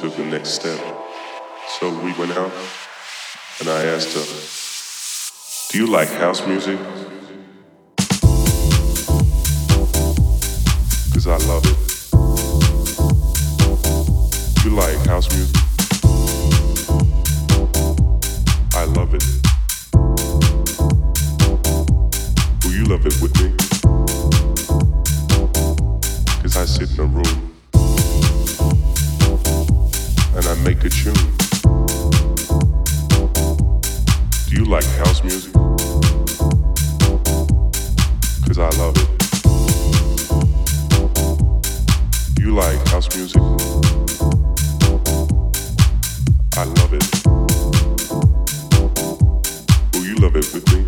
took the next step. So we went out, and I asked her, Do you like house music? Because I love it. You like house music? I love it. Will you love it with me? Because I sit in a room. make a tune. Do you like house music? Cause I love it. You like house music? I love it. Will you love it with me?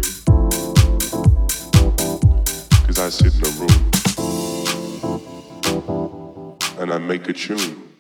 Cause I sit in a room and I make a tune.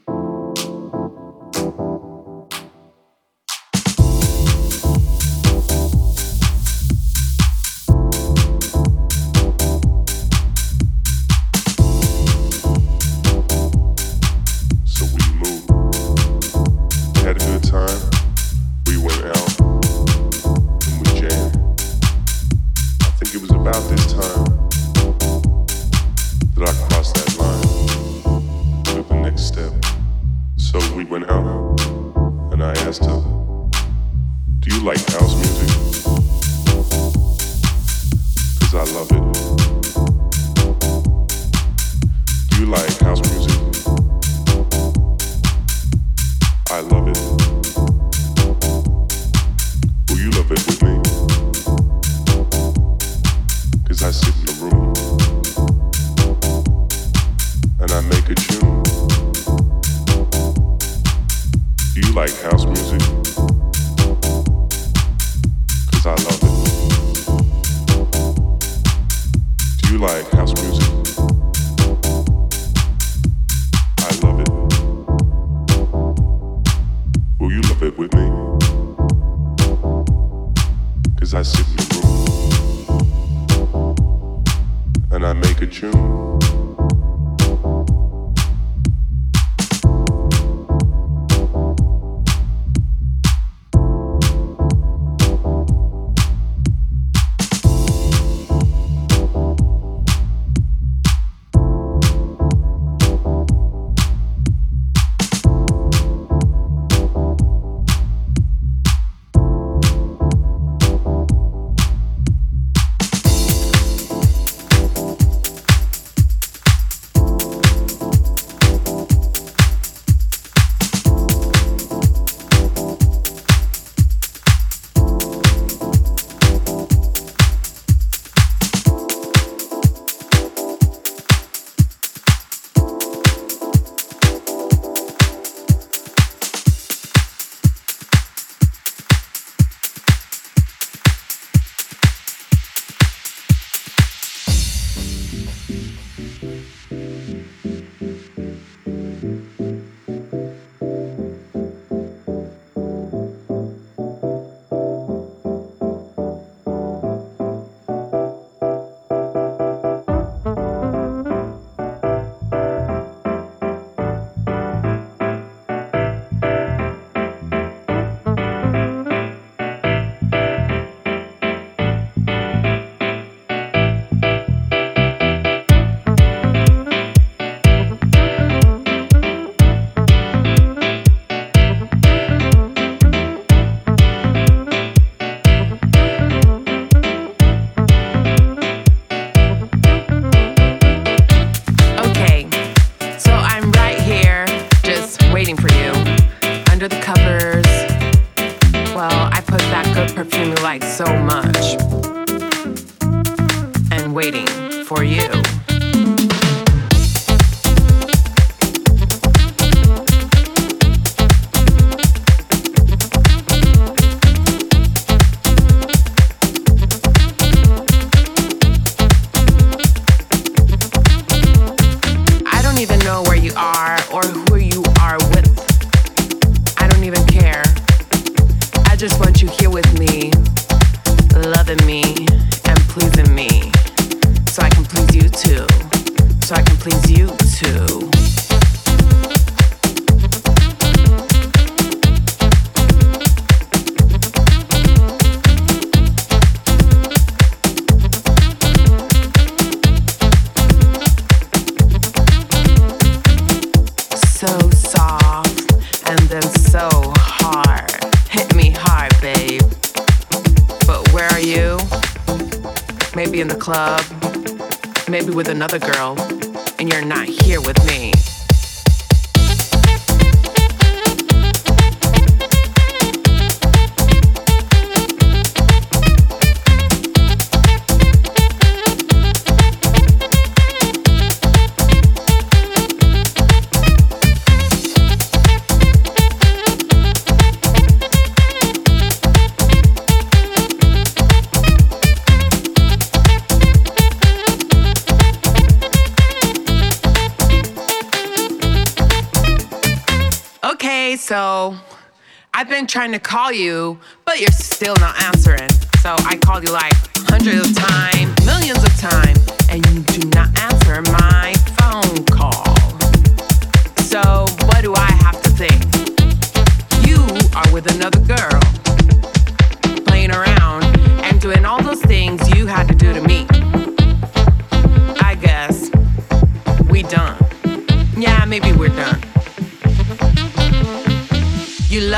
Call you, but you're still not answering. So I called you like hundreds of times,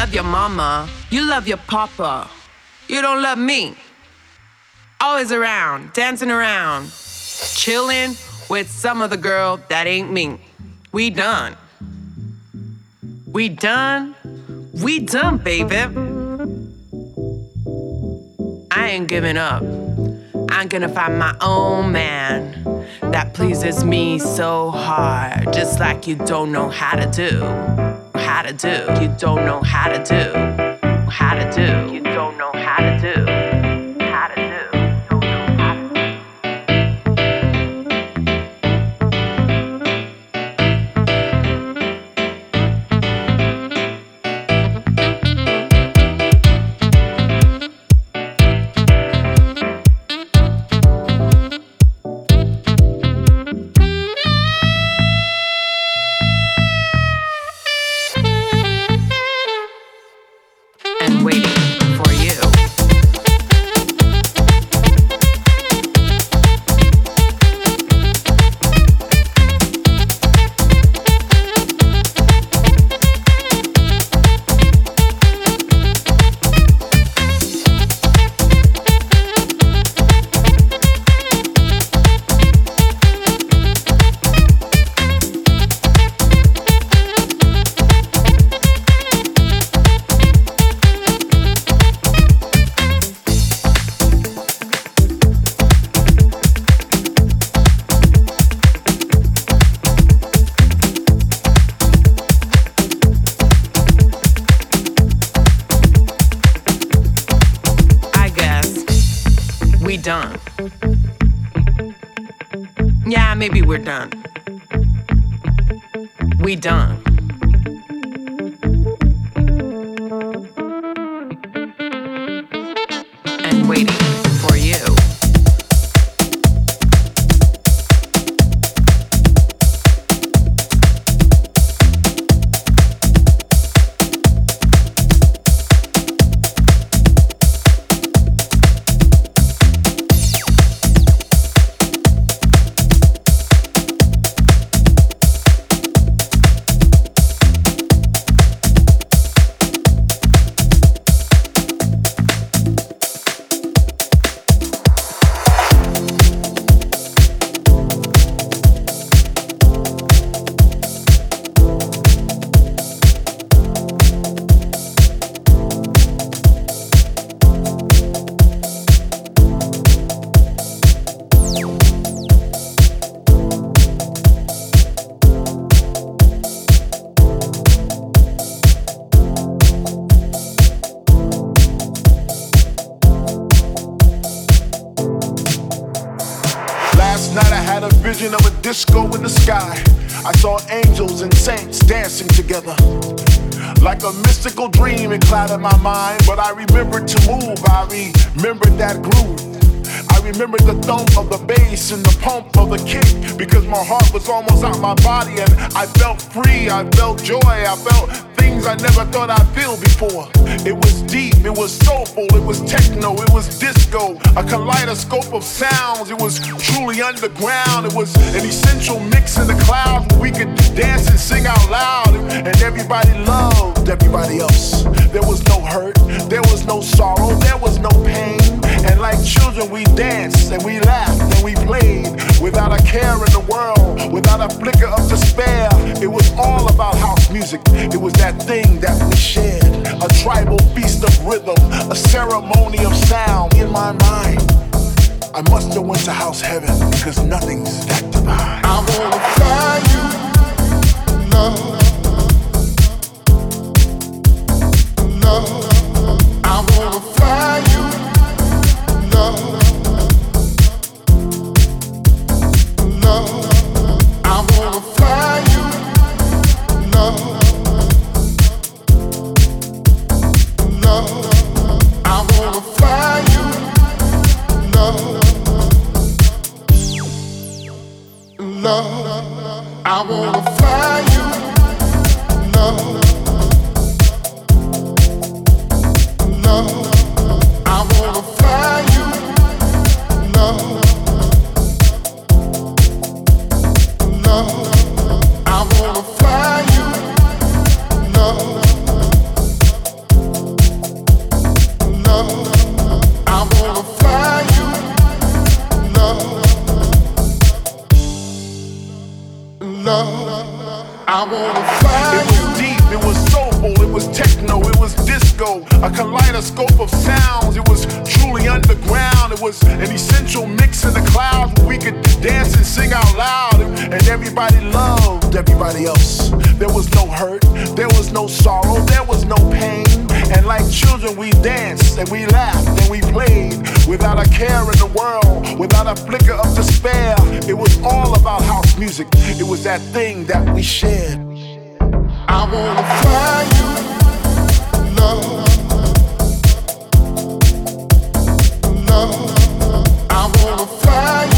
love your mama, you love your papa. You don't love me. Always around, dancing around, chilling with some other girl that ain't me. We done. We done. We done, baby. I ain't giving up. I'm gonna find my own man that pleases me so hard, just like you don't know how to do. How to do. You don't know how to do. How to do. Done. Yeah, maybe we're done. We done. And waiting a kaleidoscope of sounds. It was truly underground. It was an essential mix in the clouds where we could dance and sing out loud, and everybody loved everybody else. There was no hurt, there was no sorrow, there was no pain. And like children, we danced and we laughed and we played without a care in the world, without a flicker of despair. It was all about house music. It was that thing that we shared. A tribal feast of rhythm, a ceremony of sound in my mind. I must have went to house heaven because nothing's that divine. I wanna fly you, love. Love, loved everybody else. There was no hurt, there was no sorrow, there was no pain. And like children, we danced and we laughed and we played without a care in the world, without a flicker of despair. It was all about house music. It was that thing that we shared. I wanna fly you, love, love. I wanna fly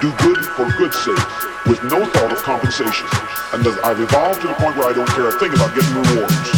do good for good's sake, with no thought of compensation. And I've evolved to the point where I don't care a thing about getting rewards.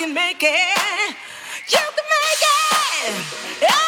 Can make it. You can make it.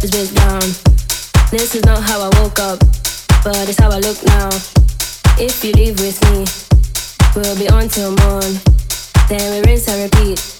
This bitch down. This is not how I woke up, but it's how I look now. If you leave with me, we'll be on till morn. Then we rinse and repeat,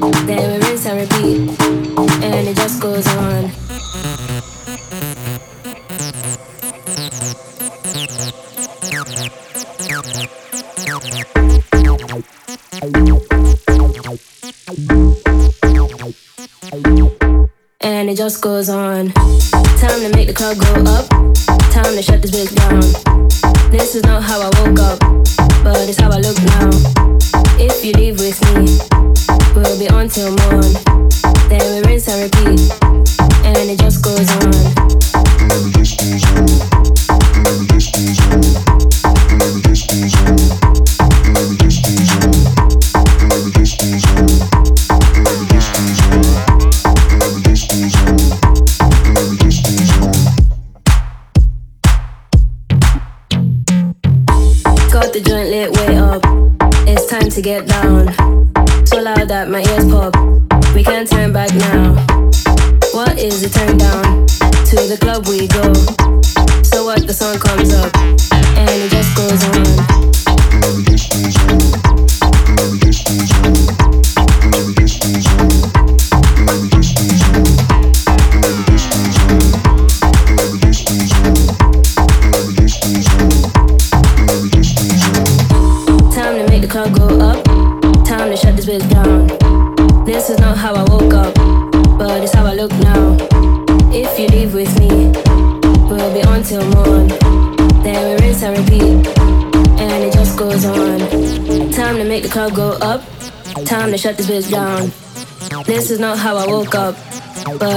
Then we rinse and repeat, and it just goes on.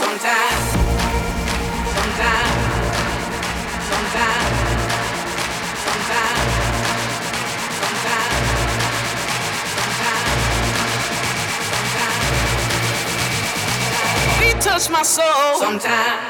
Sometimes, sometimes, sometimes, sometimes, sometimes, sometimes, beat touch my soul. Sometimes.